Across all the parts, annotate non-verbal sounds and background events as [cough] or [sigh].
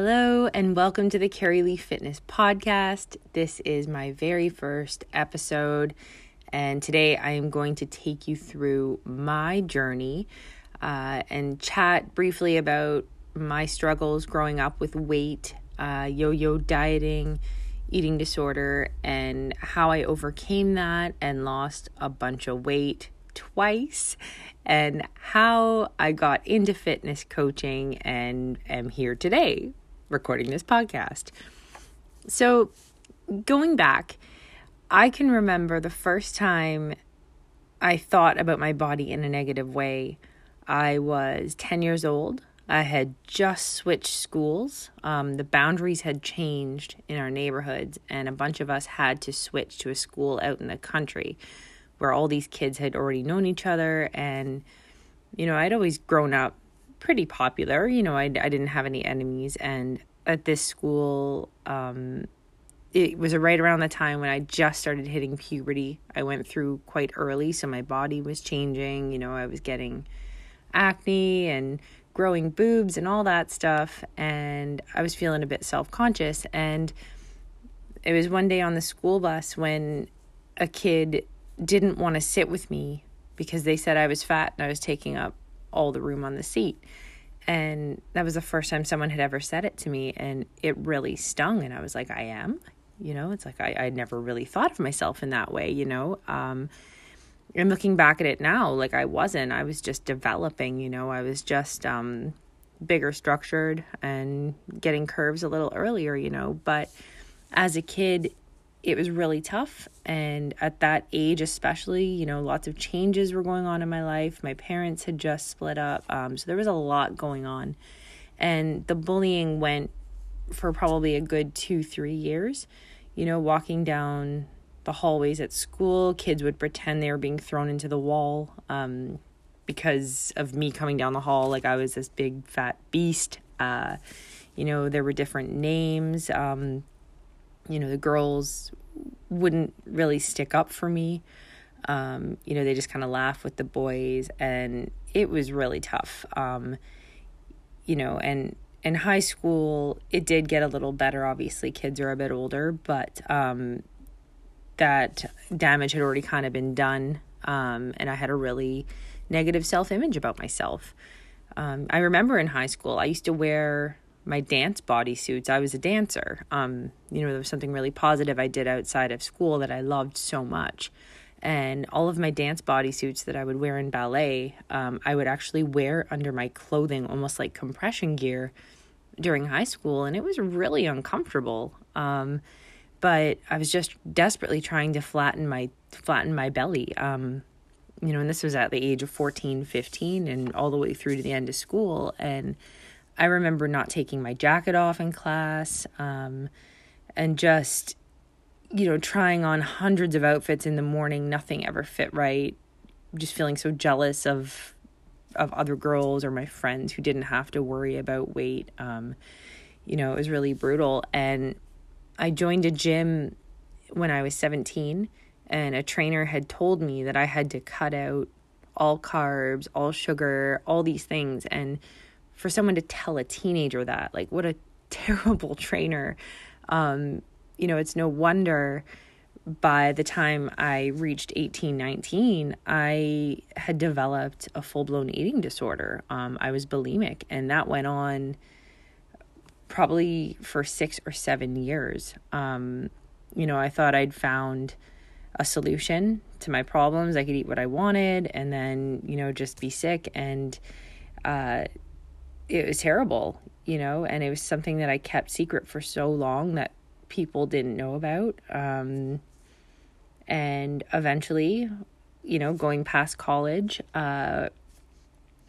Hello, and welcome to the Carrie Lee Fitness Podcast. This is my very first episode, and today I am going to take you through my journey uh, and chat briefly about my struggles growing up with weight, uh, yo yo dieting, eating disorder, and how I overcame that and lost a bunch of weight twice, and how I got into fitness coaching and am here today recording this podcast. So, going back, I can remember the first time I thought about my body in a negative way. I was 10 years old. I had just switched schools. Um, the boundaries had changed in our neighborhoods, and a bunch of us had to switch to a school out in the country where all these kids had already known each other. And, you know, I'd always grown up pretty popular. You know, I, I didn't have any enemies. And at this school, um, it was right around the time when I just started hitting puberty. I went through quite early, so my body was changing. You know, I was getting acne and growing boobs and all that stuff. And I was feeling a bit self conscious. And it was one day on the school bus when a kid didn't want to sit with me because they said I was fat and I was taking up all the room on the seat. And that was the first time someone had ever said it to me. And it really stung. And I was like, I am. You know, it's like I, I never really thought of myself in that way, you know. Um, and looking back at it now, like I wasn't. I was just developing, you know, I was just um, bigger structured and getting curves a little earlier, you know. But as a kid, it was really tough. And at that age, especially, you know, lots of changes were going on in my life. My parents had just split up. Um, so there was a lot going on. And the bullying went for probably a good two, three years. You know, walking down the hallways at school, kids would pretend they were being thrown into the wall um, because of me coming down the hall like I was this big fat beast. Uh, you know, there were different names. Um, you know, the girls wouldn't really stick up for me. Um, you know, they just kind of laugh with the boys, and it was really tough. Um, you know, and in high school, it did get a little better. Obviously, kids are a bit older, but um, that damage had already kind of been done, um, and I had a really negative self image about myself. Um, I remember in high school, I used to wear my dance bodysuits. I was a dancer. Um, you know, there was something really positive I did outside of school that I loved so much. And all of my dance bodysuits that I would wear in ballet, um, I would actually wear under my clothing, almost like compression gear during high school. And it was really uncomfortable. Um, but I was just desperately trying to flatten my flatten my belly. Um, you know, and this was at the age of 14, 15 and all the way through to the end of school. And I remember not taking my jacket off in class um, and just, you know, trying on hundreds of outfits in the morning. Nothing ever fit right. Just feeling so jealous of of other girls or my friends who didn't have to worry about weight. Um, you know, it was really brutal. And I joined a gym when I was 17, and a trainer had told me that I had to cut out all carbs, all sugar, all these things. And for someone to tell a teenager that, like, what a [laughs] terrible trainer. Um, you know, it's no wonder by the time I reached 18, 19, I had developed a full blown eating disorder. Um, I was bulimic, and that went on probably for six or seven years. Um, you know, I thought I'd found a solution to my problems. I could eat what I wanted and then, you know, just be sick. And uh, it was terrible, you know, and it was something that I kept secret for so long that people didn't know about. Um, and eventually, you know, going past college, uh,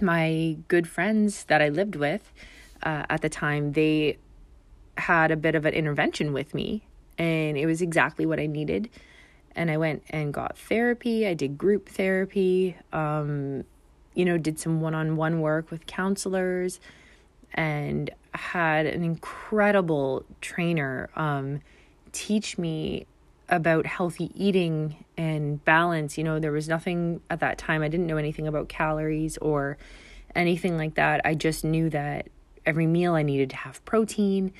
my good friends that I lived with uh, at the time, they had a bit of an intervention with me, and it was exactly what I needed. And I went and got therapy. I did group therapy. Um, you know, did some one on one work with counselors and had an incredible trainer um, teach me about healthy eating and balance. You know, there was nothing at that time, I didn't know anything about calories or anything like that. I just knew that every meal I needed to have protein.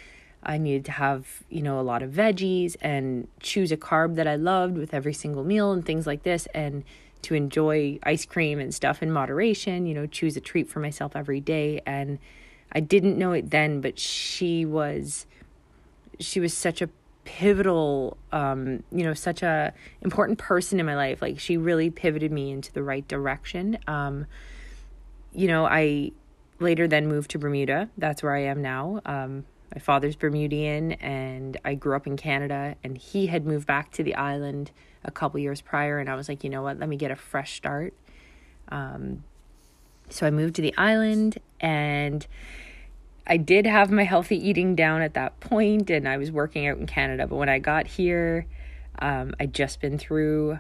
I needed to have, you know, a lot of veggies and choose a carb that I loved with every single meal and things like this. And to enjoy ice cream and stuff in moderation, you know, choose a treat for myself every day. And I didn't know it then, but she was, she was such a pivotal, um, you know, such a important person in my life. Like she really pivoted me into the right direction. Um, you know, I later then moved to Bermuda. That's where I am now. Um, my father's Bermudian, and I grew up in Canada, and he had moved back to the island a couple years prior, and I was like, you know what, let me get a fresh start. Um, so I moved to the island, and I did have my healthy eating down at that point, and I was working out in Canada. But when I got here, um, I'd just been through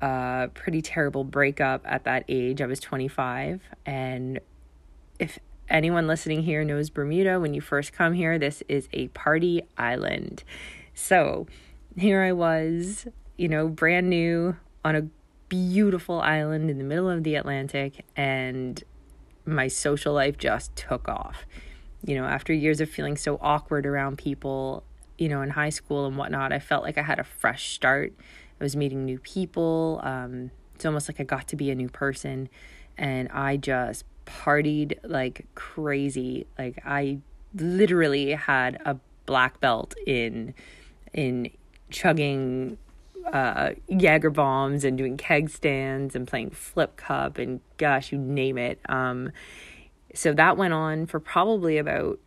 a pretty terrible breakup at that age. I was 25, and if anyone listening here knows Bermuda, when you first come here, this is a party island. So here I was, you know, brand new on a beautiful island in the middle of the Atlantic, and my social life just took off. You know, after years of feeling so awkward around people, you know, in high school and whatnot, I felt like I had a fresh start. I was meeting new people. Um, it's almost like I got to be a new person. And I just partied like crazy. Like I literally had a black belt in in chugging uh, Jaeger bombs and doing keg stands and playing flip cup and gosh, you name it. Um, so that went on for probably about,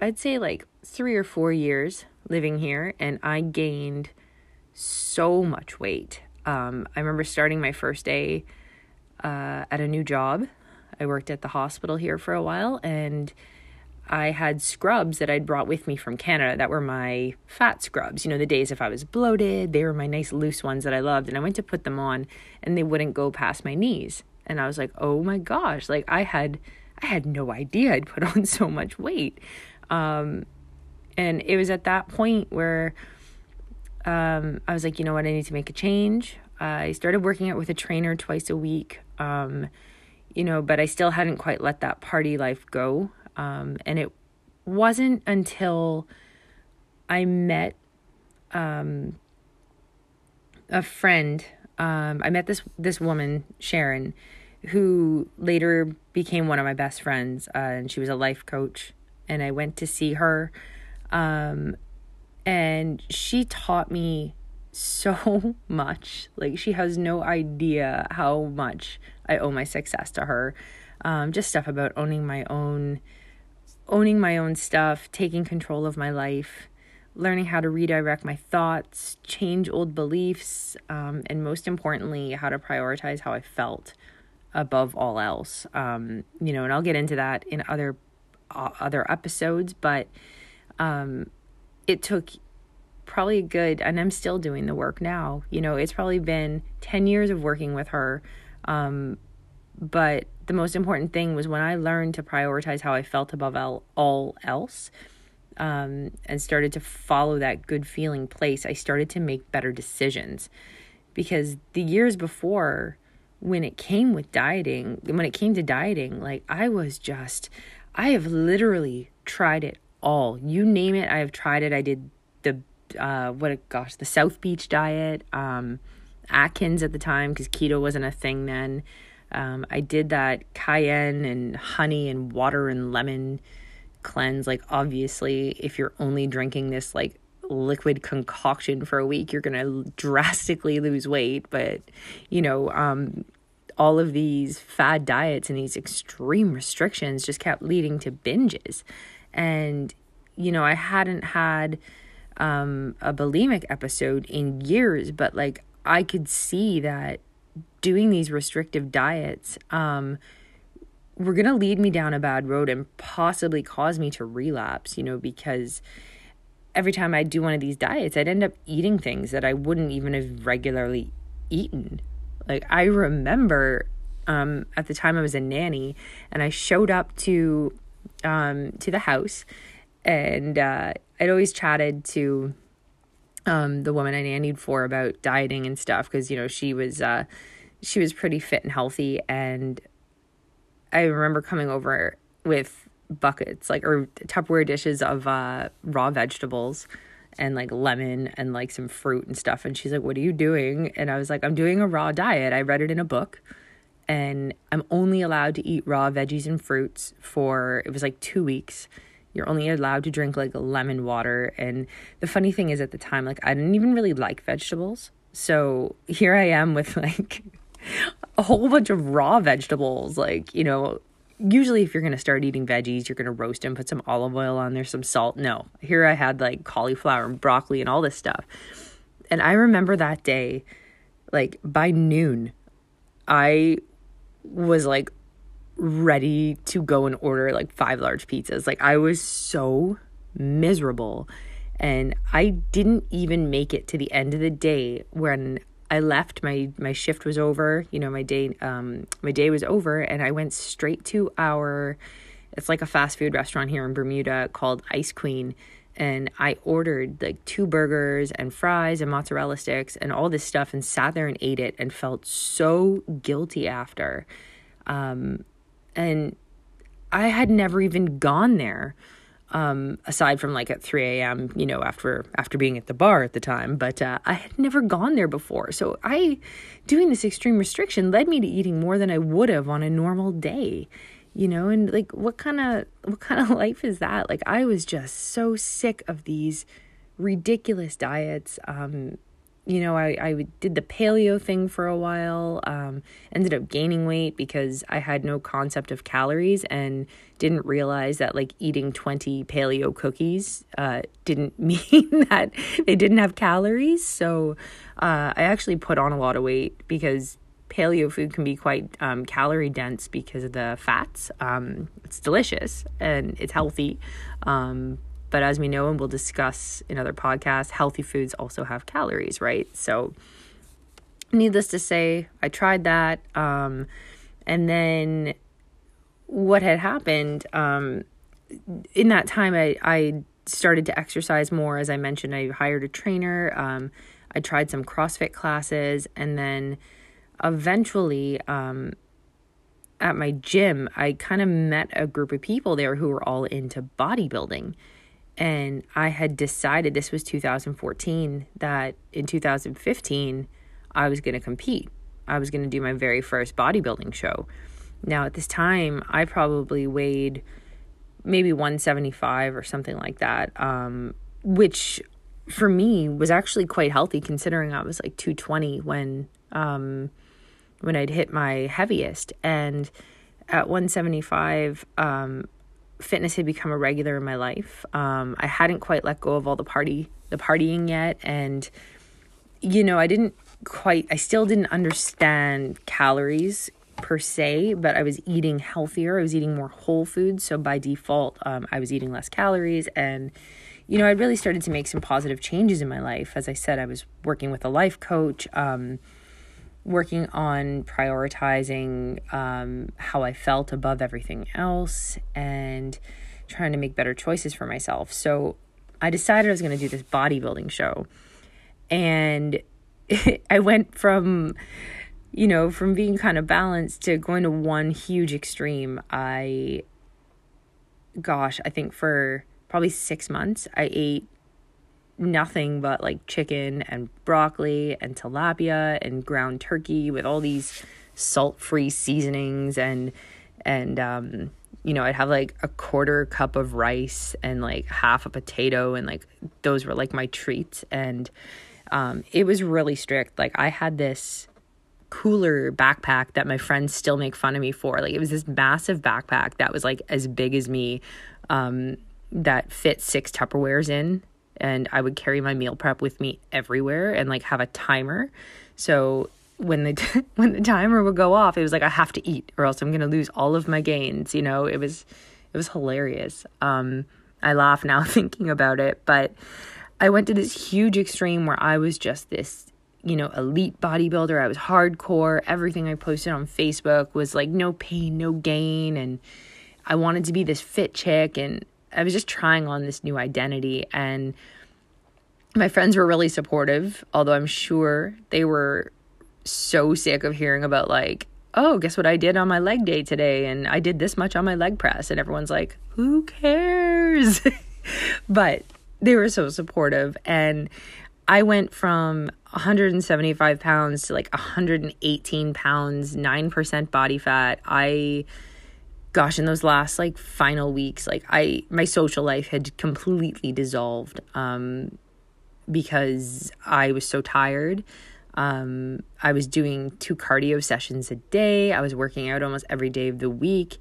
I'd say like three or four years living here, and I gained so much weight. Um, I remember starting my first day uh, at a new job I worked at the hospital here for a while and I had scrubs that I'd brought with me from Canada that were my fat scrubs. You know, the days if I was bloated, they were my nice loose ones that I loved. And I went to put them on and they wouldn't go past my knees. And I was like, oh my gosh, like I had I had no idea I'd put [laughs] on so much weight. Um, and it was at that point where um, I was like, you know what, I need to make a change. I started working out with a trainer twice a week. Um, you know, but I still hadn't quite let that party life go. Um, and it wasn't until I met um, a friend. Um, I met this this woman Sharon, who later became one of my best friends, uh, and she was a life coach. And I went to see her, um, and she taught me so [laughs] much. Like she has no idea how much I owe my success to her. Um, just stuff about owning my own, owning my own stuff, taking control of my life, learning how to redirect my thoughts, change old beliefs, um, and most importantly, how to prioritize how I felt above all else. Um, you know, and I'll get into that in other uh, other episodes, but um, it took probably a good, and I'm still doing the work now. You know, it's probably been 10 years of working with her. Um, but the most important thing was when I learned to prioritize how I felt above all, all else um, and started to follow that good feeling place, I started to make better decisions. Because the years before, when it came with dieting, when it came to dieting, like I was just, I have literally tried it all. You name it, I have tried it. I did the, uh, what, gosh, the South Beach diet, um, Atkins at the time, because keto wasn't a thing then. Um, I did that cayenne and honey and water and lemon cleanse. Like, obviously, if you're only drinking this like liquid concoction for a week, you're gonna drastically lose weight. But you know, um, all of these fad diets and these extreme restrictions just kept leading to binges. And you know, I hadn't had um, a bulimic episode in years, but like I could see that doing these restrictive diets um, were going to lead me down a bad road and possibly cause me to relapse, you know, because every time I'd do one of these diets, I'd end up eating things that I wouldn't even have regularly eaten. Like I remember um, at the time I was a nanny and I showed up to um, to the house and uh, I'd always chatted to um, the woman I nannied for about dieting and stuff because you know she was uh, she was pretty fit and healthy and I remember coming over with buckets, like or Tupperware dishes of uh, raw vegetables and like lemon and like some fruit and stuff. And she's like, "What are you doing?" And I was like, "I'm doing a raw diet. I read it in a book." And I'm only allowed to eat raw veggies and fruits for it was like two weeks. You're only allowed to drink like lemon water. And the funny thing is, at the time, like I didn't even really like vegetables. So here I am with [laughs] like a whole bunch of raw vegetables, like, you know, usually if you're going to start eating veggies, you're going to roast them, put some olive oil on there, some salt. No, here I had like cauliflower and broccoli and all this stuff. And I remember that day, like by noon, I was like ready to go and order like five large pizzas. Like I was so miserable. And I didn't even make it to the end of the day when I left my my shift was over, you know, my day um my day was over and I went straight to our it's like a fast food restaurant here in Bermuda called Ice Queen and I ordered like two burgers and fries and mozzarella sticks and all this stuff and sat there and ate it and felt so guilty after. Um and I had never even gone there um, aside from like at 3 a.m., you know, after after being at the bar at the time. But uh, I had never gone there before, so I doing this extreme restriction led me to eating more than I would have on a normal day, you know. And like, what kind of what kind of [laughs] life is that? Like, I was just so sick of these ridiculous diets. Um, you know, I, I did the paleo thing for a while, um, ended up gaining weight because I had no concept of calories and didn't realize that like eating 20 paleo cookies uh, didn't [laughs] mean that they didn't have calories. So uh, I actually put on a lot of weight because paleo food can be quite um, calorie dense because of the fats. Um, it's delicious and it's healthy. Um, but as we know, and we'll discuss in other podcasts, healthy foods also have calories, right? So, needless to say, I tried that. Um, and then what had happened um, in that time, I, I started to exercise more. As I mentioned, I hired a trainer. Um, I tried some CrossFit classes. And then eventually, um, at my gym, I kind of met a group of people there who were all into bodybuilding. And I had decided this was 2014 that in 2015 I was going to compete. I was going to do my very first bodybuilding show. Now, at this time, I probably weighed maybe 175 or something like that, um, which for me was actually quite healthy considering I was like 220 when um, when I'd hit my heaviest. And at 175, um, fitness had become a regular in my life. Um, I hadn't quite let go of all the party, the partying yet, and you know, I didn't quite. I still didn't understand calories per se, but I was eating healthier. I was eating more whole foods, so by default, um, I was eating less calories and. You know, I really started to make some positive changes in my life. As I said, I was working with a life coach. Um, working on prioritizing um, how I felt above everything else and trying to make better choices for myself. So I decided I was going to do this bodybuilding show. And [laughs] I went from, you know, from being kind of balanced to going to one huge extreme. I, gosh, I think for probably six months, I ate nothing but like chicken and broccoli and tilapia and ground turkey with all these salt-free seasonings and and um you know, I'd have like a quarter cup of rice and like half a potato and like those were like my treats and um it was really strict. Like I had this cooler backpack that my friends still make fun of me for. Like it was this massive backpack that was like as big as me um that fit six Tupperwares in and I would carry my meal prep with me everywhere and like have a timer. So when the t- [laughs] when the timer would go off, it was like I have to eat or else I'm going to lose all of my gains, you know. It was it was hilarious. Um I laugh now [laughs] thinking about it, but I went to this huge extreme where I was just this you know, elite bodybuilder. I was hardcore. Everything I posted on Facebook was like no pain, no gain. And I wanted to be this fit chick. And I was just trying on this new identity and my friends were really supportive, although I'm sure they were so sick of hearing about like oh, guess what I did on my leg day today? And I did this much on my leg press. And everyone's like, who cares? [laughs] but they were so supportive. And I went from 175 pounds to like 118 pounds, 9% body fat. I, gosh, in those last like final weeks, like I, my social life had completely dissolved um, because I was so tired. Um, I was doing two cardio sessions a day. I was working out almost every day of the week.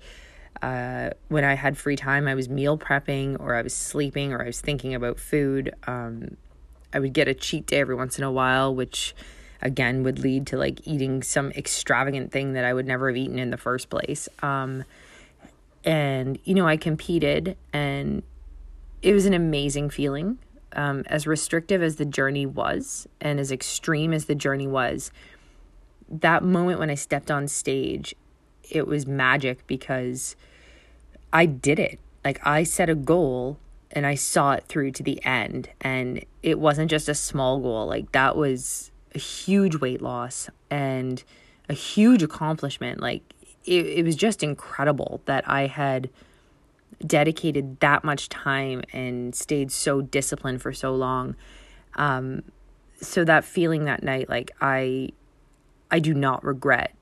Uh, when I had free time, I was meal prepping, or I was sleeping, or I was thinking about food. Um, I would get a cheat day every once in a while, which again would lead to like eating some extravagant thing that I would never have eaten in the first place. Um, and, you know, I competed, and it was an amazing feeling um, as restrictive as the journey was and as extreme as the journey was, that moment when I stepped on stage, it was magic because I did it. Like I set a goal and I saw it through to the end. And it wasn't just a small goal, like that was a huge weight loss and a huge accomplishment. Like it, it was just incredible that I had dedicated that much time and stayed so disciplined for so long. Um, so that feeling that night, like I, I do not regret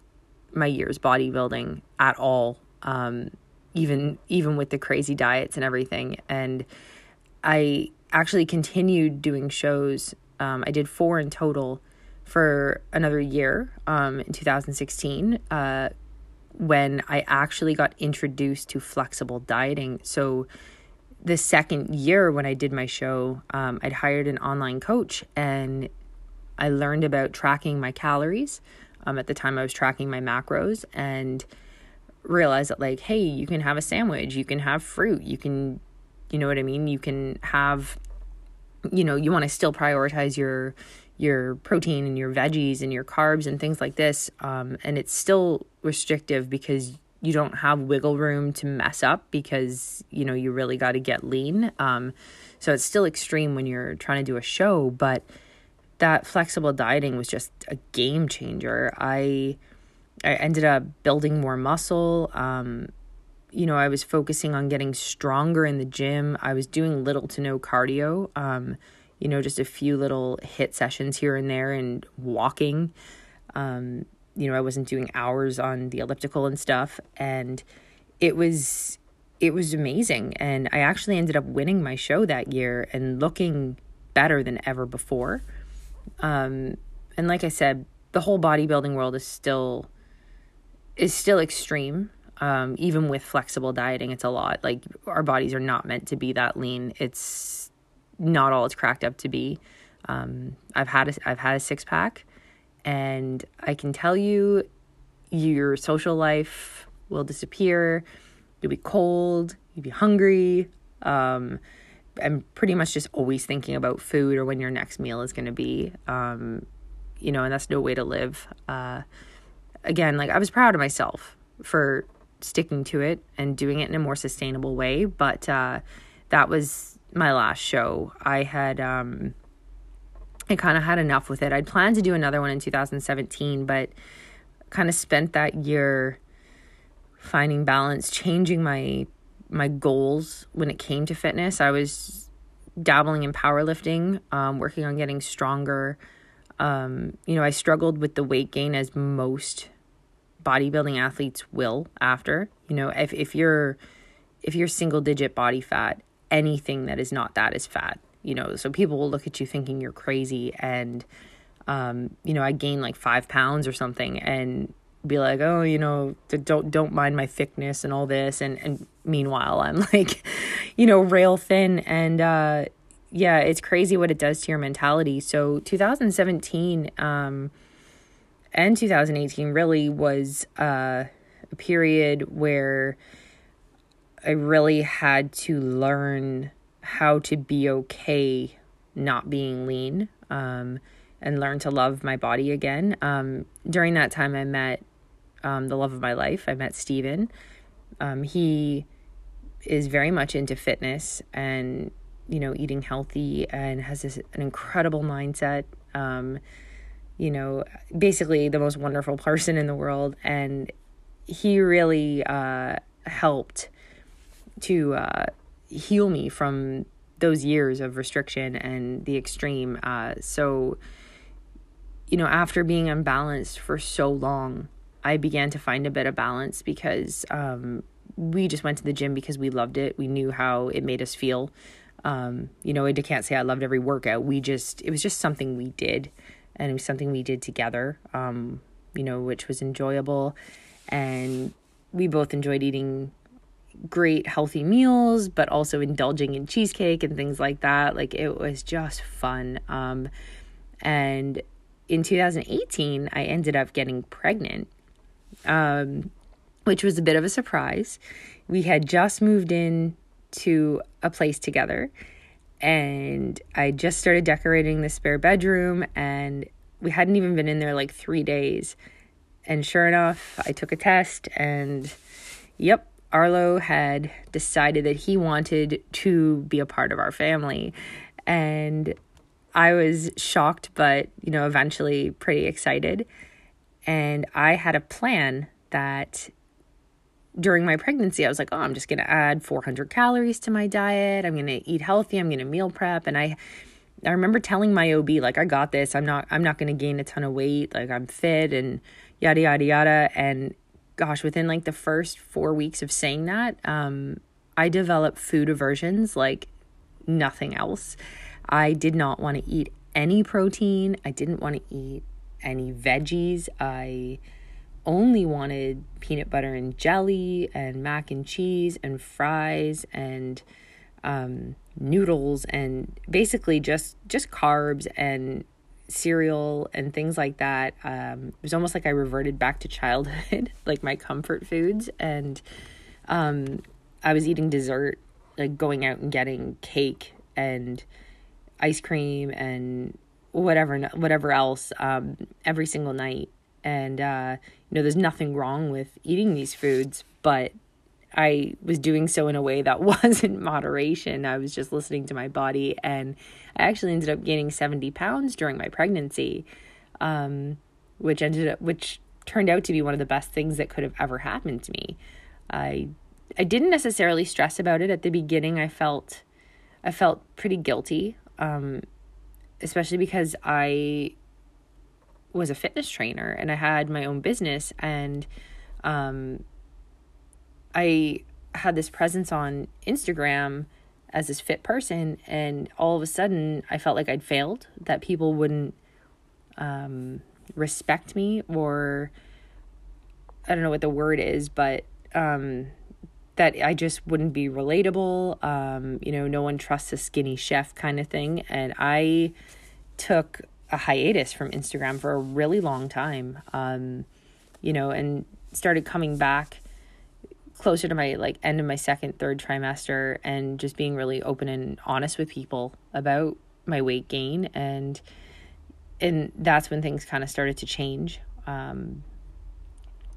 my years bodybuilding at all. Um, even even with the crazy diets and everything, and I actually continued doing shows. Um, I did four in total for another year um, in 2016. Uh, when I actually got introduced to flexible dieting. So, the second year when I did my show, um, I'd hired an online coach and I learned about tracking my calories. Um, at the time, I was tracking my macros and realized that, like, hey, you can have a sandwich, you can have fruit, you can, you know what I mean? You can have, you know, you want to still prioritize your your protein and your veggies and your carbs and things like this. Um, and it's still restrictive because you don't have wiggle room to mess up because you know you really got to get lean. Um, so it's still extreme when you're trying to do a show, but that flexible dieting was just a game changer. I I ended up building more muscle. Um, you know, I was focusing on getting stronger in the gym. I was doing little to no cardio. Um, you know, just a few little HIIT sessions here and there and walking. Um, you know, I wasn't doing hours on the elliptical and stuff. And it was it was amazing. And I actually ended up winning my show that year and looking better than ever before. Um, and like I said, the whole bodybuilding world is still is still extreme. Um, even with flexible dieting, it's a lot. Like our bodies are not meant to be that lean. It's not all it's cracked up to be. Um, I've had a, I've had a six pack, and I can tell you, your social life will disappear. You'll be cold. You'll be hungry. Um, I'm pretty much just always thinking about food or when your next meal is going to be. Um, you know, and that's no way to live. Uh, again, like I was proud of myself for sticking to it and doing it in a more sustainable way, but uh, that was my last show. I had um I kind of had enough with it. I'd planned to do another one in 2017, but kind of spent that year finding balance, changing my my goals when it came to fitness. I was dabbling in powerlifting, um, working on getting stronger. Um, you know, I struggled with the weight gain as most bodybuilding athletes will after. You know, if if you're if you're single digit body fat anything that is not that is fat you know? So people will look at you thinking you're crazy and um, you know i gain like five pounds or something and be like oh you know don't don't mind my thickness and all this. And and meanwhile i'm [laughs] like you know rail thin and uh yeah it's crazy what it does to your mentality. So 2017 um and 2018 really was uh, a period where I really had to learn how to be okay not being lean um, and learn to love my body again. Um, during that time, I met um, the love of my life. I met Steven. Um, he is very much into fitness and you know eating healthy and has this an incredible mindset. Um, you know, basically the most wonderful [laughs] person in the world. And he really uh, helped to uh, heal me from those years of restriction and the extreme. Uh, so, you know, after being unbalanced for so long, I began to find a bit of balance because um, we just went to the gym because we loved it. We knew how it made us feel. Um, you know, I can't say I loved every workout. We just, it was just something we did, and it was something we did together, um, you know, which was enjoyable. And we both enjoyed eating great healthy meals, but also indulging in cheesecake and things like that. Like it was just fun. Um, and in 2018, I ended up getting pregnant, um, which was a bit of a surprise. We had just moved in to a place together, and I just started decorating the spare bedroom, and we hadn't even been in there like three days. And sure enough, I took a test, and yep, Arlo had decided that he wanted to be a part of our family. And I was shocked, but, you know, eventually pretty excited. And I had a plan that during my pregnancy, I was like, oh, I'm just going to add 400 calories to my diet. I'm going to eat healthy. I'm going to meal prep. And I, I remember telling my OB, like, I got this. I'm not, I'm not going to gain a ton of weight. Like, I'm fit and yada, yada, yada. And gosh, within like the first four weeks of saying that, um, I developed food aversions like nothing else. I did not want to eat any protein. I didn't want to eat any veggies. I only wanted peanut butter and jelly and mac and cheese and fries and um, noodles and basically just just carbs and cereal and things like that. Um, it was almost like I reverted back to childhood, [laughs] like my comfort foods. And um, I was eating dessert, like going out and getting cake and ice cream and whatever whatever else um, every single night. And uh, you know, there's nothing wrong with eating these foods, but I was doing so in a way that [laughs] wasn't moderation. I was just listening to my body, and I actually ended up gaining 70 pounds during my pregnancy, um, which ended up, which turned out to be one of the best things that could have ever happened to me. I I didn't necessarily stress about it at the beginning. I felt I felt pretty guilty, um, especially because I was a fitness trainer and I had my own business and um, I had this presence on Instagram as this fit person, and all of a sudden I felt like I'd failed, that people wouldn't um, respect me, or I don't know what the word is, but um, that I just wouldn't be relatable. Um, you know, no one trusts a skinny chef kind of thing. And I took a hiatus from Instagram for a really long time, um, you know, and started coming back closer to my like end of my second third trimester and just being really open and honest with people about my weight gain. And and that's when things kind of started to change. Um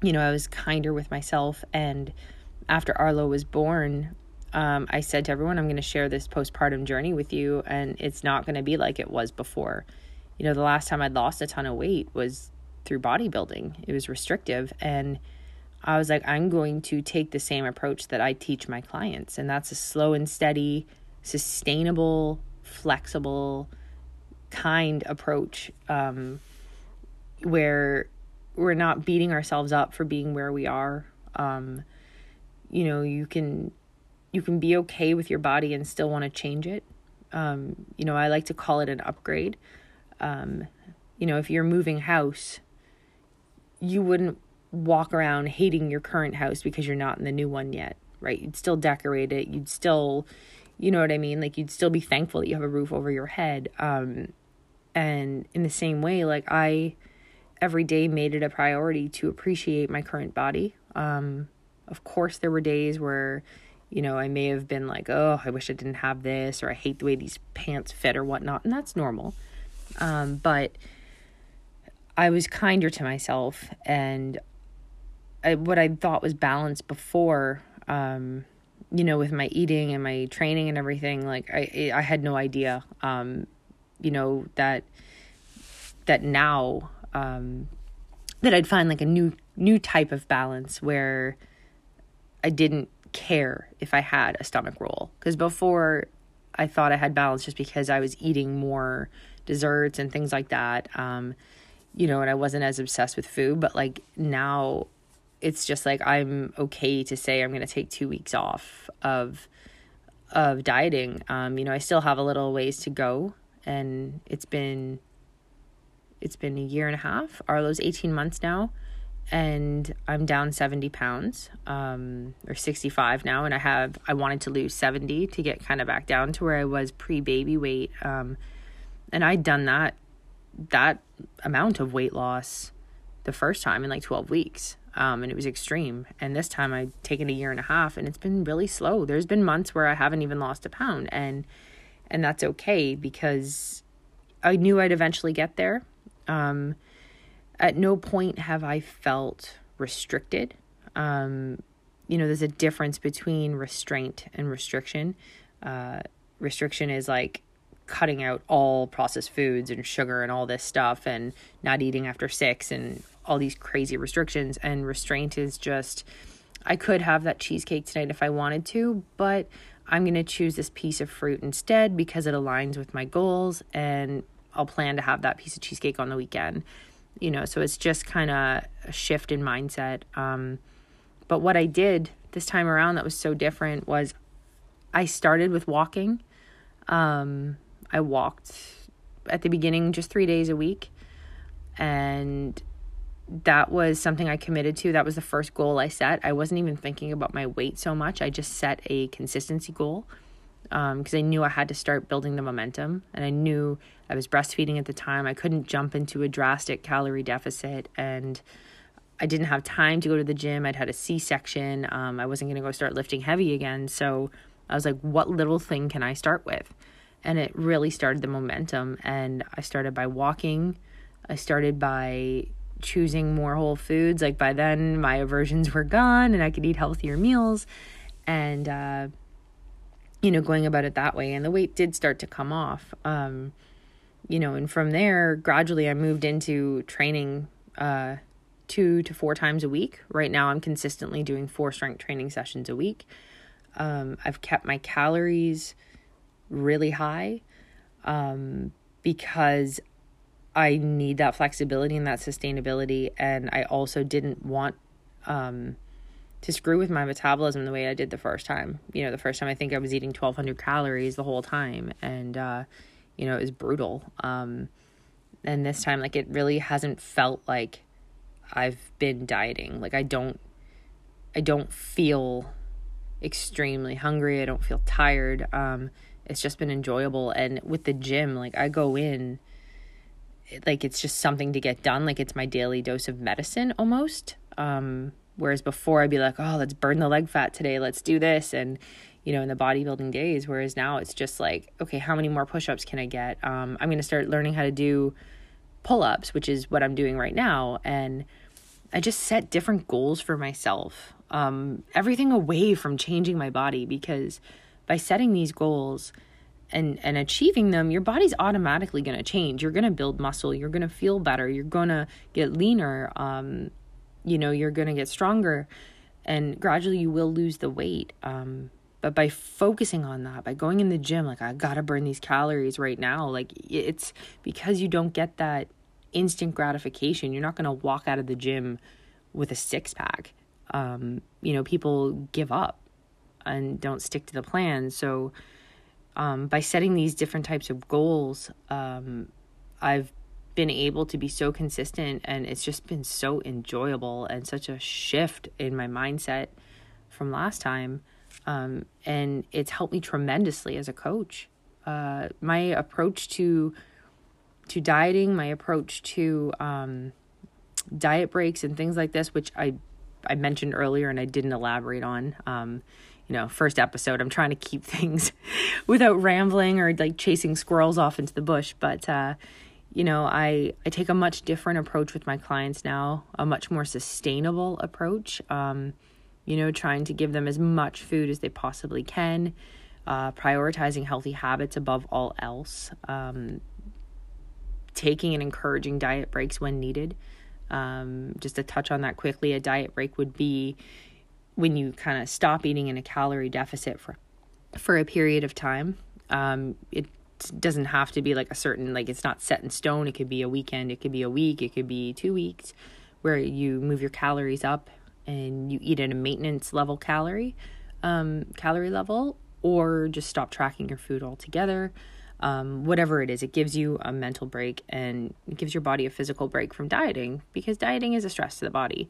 you know i was kinder with myself. And after arlo was born um, I said to everyone, I'm going to share this postpartum journey with you, and it's not going to be like it was before. You know, the last time I'd lost a ton of weight was through bodybuilding, it was restrictive. And I was like, I'm going to take the same approach that I teach my clients, and that's a slow and steady, sustainable, flexible, kind approach um, where we're not beating ourselves up for being where we are. Um, you know, you can you can be okay with your body and still want to change it. Um, you know, I like to call it an upgrade. Um, you know, if you're moving house, you wouldn't walk around hating your current house because you're not in the new one yet, right? You'd still decorate it. You'd still, you know what I mean? Like you'd still be thankful that you have a roof over your head. Um, and in the same way, like I every day made it a priority to appreciate my current body. Um, of course, there were days where, you know, I may have been like, oh, I wish I didn't have this, or I hate the way these pants fit, or whatnot, and that's normal. Um, but I was kinder to myself and I, what I thought was balance before, um, you know, with my eating and my training and everything, like I, I had no idea, um, you know, that, that now um, that I'd find like a new new type of balance where I didn't care if I had a stomach roll because before I thought I had balance just because I was eating more desserts and things like that. Um, you know, and I wasn't as obsessed with food, but like now it's just like I'm okay to say I'm going to take 2 weeks off of of dieting. Um, you know, I still have a little ways to go and it's been it's been a year and a half, Arlo's 18 months now, and I'm down 70 pounds, um, or 65 now, and I have I wanted to lose 70 to get kind of back down to where I was pre-baby weight, um, and I'd done that that amount of weight loss the first time in like 12 weeks. Um, and it was extreme. And this time I'd taken a year and a half and it's been really slow. There's been months where I haven't even lost a pound and and that's okay because I knew I'd eventually get there. Um, at no point have I felt restricted. Um, you know, there's a difference between restraint and restriction. Uh, restriction is like cutting out all processed foods and sugar and all this stuff and not eating after six and all these crazy restrictions. And restraint is just, I could have that cheesecake tonight if I wanted to, but I'm going to choose this piece of fruit instead because it aligns with my goals and I'll plan to have that piece of cheesecake on the weekend. You know, so it's just kind of a shift in mindset. Um, but what I did this time around that was so different was I started with walking. Um, I walked at the beginning just three days a week. And that was something I committed to. That was the first goal I set. I wasn't even thinking about my weight so much. I just set a consistency goal because um, I knew I had to start building the momentum. And I knew I was breastfeeding at the time. I couldn't jump into a drastic calorie deficit. And I didn't have time to go to the gym. I'd had a C section. Um, I wasn't going to go start lifting heavy again. So I was like, what little thing can I start with? And it really started the momentum. And I started by walking. I started by choosing more whole foods. Like by then, my aversions were gone and I could eat healthier meals. And, uh, you know, going about it that way. And the weight did start to come off. Um, you know, and from there, gradually I moved into training uh, two to four times a week. Right now, I'm consistently doing four strength training sessions a week. Um, I've kept my calories really high um, because I need that flexibility and that sustainability. And I also didn't want um, to screw with my metabolism the way I did the first time. You know, the first time I think I was eating 1,200 calories the whole time. And, uh, you know, it was brutal. Um, and this time, like, it really hasn't felt like I've been dieting. Like, I don't, I don't feel extremely hungry. I don't feel tired. Um, it's just been enjoyable. And with the gym, like, I go in like it's just something to get done like it's my daily dose of medicine almost. Um whereas before i'd be like oh let's burn the leg fat today let's do this and you know in the bodybuilding days whereas now it's just like okay how many more push-ups can i get? Um i'm going to start learning how to do pull-ups which is what i'm doing right now and i just set different goals for myself um everything away from changing my body because by setting these goals and and achieving them your body's automatically going to change. You're going to build muscle. You're going to feel better. You're going to get leaner. Um you know you're going to get stronger. And gradually you will lose the weight. Um but by focusing on that by going in the gym like i got to burn these calories right now like it's because you don't get that instant gratification. You're not going to walk out of the gym with a six pack um you know people give up and don't stick to the plan. So um, by setting these different types of goals, um, I've been able to be so consistent and it's just been so enjoyable and such a shift in my mindset from last time. Um, and it's helped me tremendously as a coach. Uh, my approach to to dieting, my approach to um, diet breaks and things like this, which I I mentioned earlier and I didn't elaborate on. You know, first episode. I'm trying to keep [laughs] things without rambling or like chasing squirrels off into the bush. But, uh, you know, I, I take a much different approach with my clients now, a much more sustainable approach. Um, you know, trying to give them as much food as they possibly can, uh, prioritizing healthy habits above all else. Um, taking and encouraging diet breaks when needed. Um, just to touch on that quickly, a diet break would be when you kind of stop eating in a calorie deficit for for a period of time. Um, it doesn't have to be like a certain like it's not set in stone. It could be a weekend, it could be a week, it could be two weeks, where you move your calories up and you eat at a maintenance level calorie um, calorie level, or just stop tracking your food altogether. Um, whatever it is, it gives you a mental break and it gives your body a physical break from dieting because dieting is a stress to the body.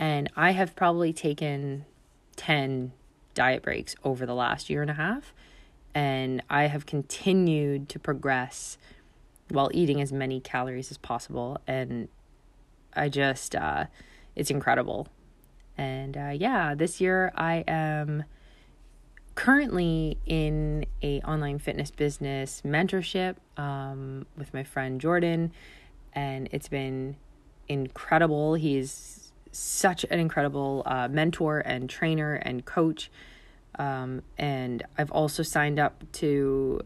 And I have probably taken 10 diet breaks over the last year and a half. And I have continued to progress while eating as many calories as possible. And I just, uh, it's incredible. And uh, yeah, this year I am currently in a online fitness business mentorship um, with my friend Jordan, and it's been incredible. He's such an incredible uh, mentor and trainer and coach. Um, and I've also signed up to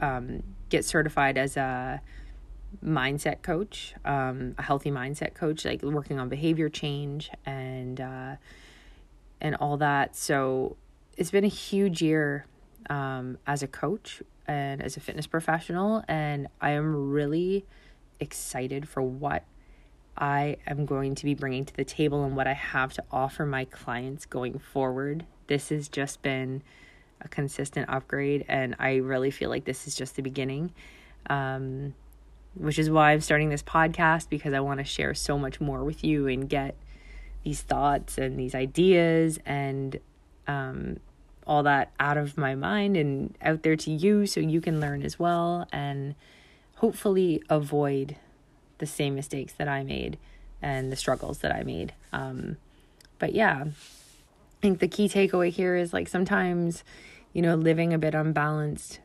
um, get certified as a mindset coach, um, a healthy mindset coach, like working on behavior change and uh, and all that. So it's been a huge year um, as a coach and as a fitness professional, and I am really excited for what I am going to be bringing to the table and what I have to offer my clients going forward. This has just been a consistent upgrade, and I really feel like this is just the beginning. Um, which is why I'm starting this podcast because I want to share so much more with you and get these thoughts and these ideas and um, all that out of my mind and out there to you so you can learn as well and hopefully avoid the same mistakes that I made and the struggles that I made. Um, but yeah, I think the key takeaway here is like sometimes, you know, living a bit unbalanced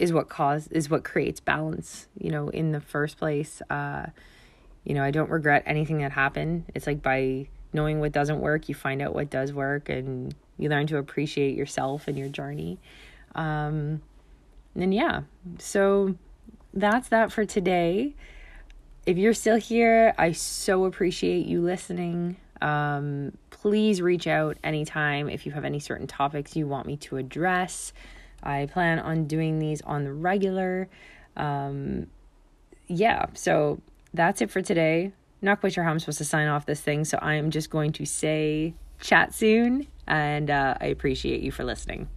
is what cause is what creates balance you know in the first place. Uh you know i don't regret anything that happened. It's like by knowing what doesn't work you find out what does work and you learn to appreciate yourself and your journey. Um and yeah. So that's that for today if you're still here i so appreciate you listening um please reach out anytime if you have any certain topics you want me to address I plan on doing these on the regular. Um, yeah, so that's it for today. Not quite sure how I'm supposed to sign off this thing, so I am just going to say chat soon, and uh, I appreciate you for listening.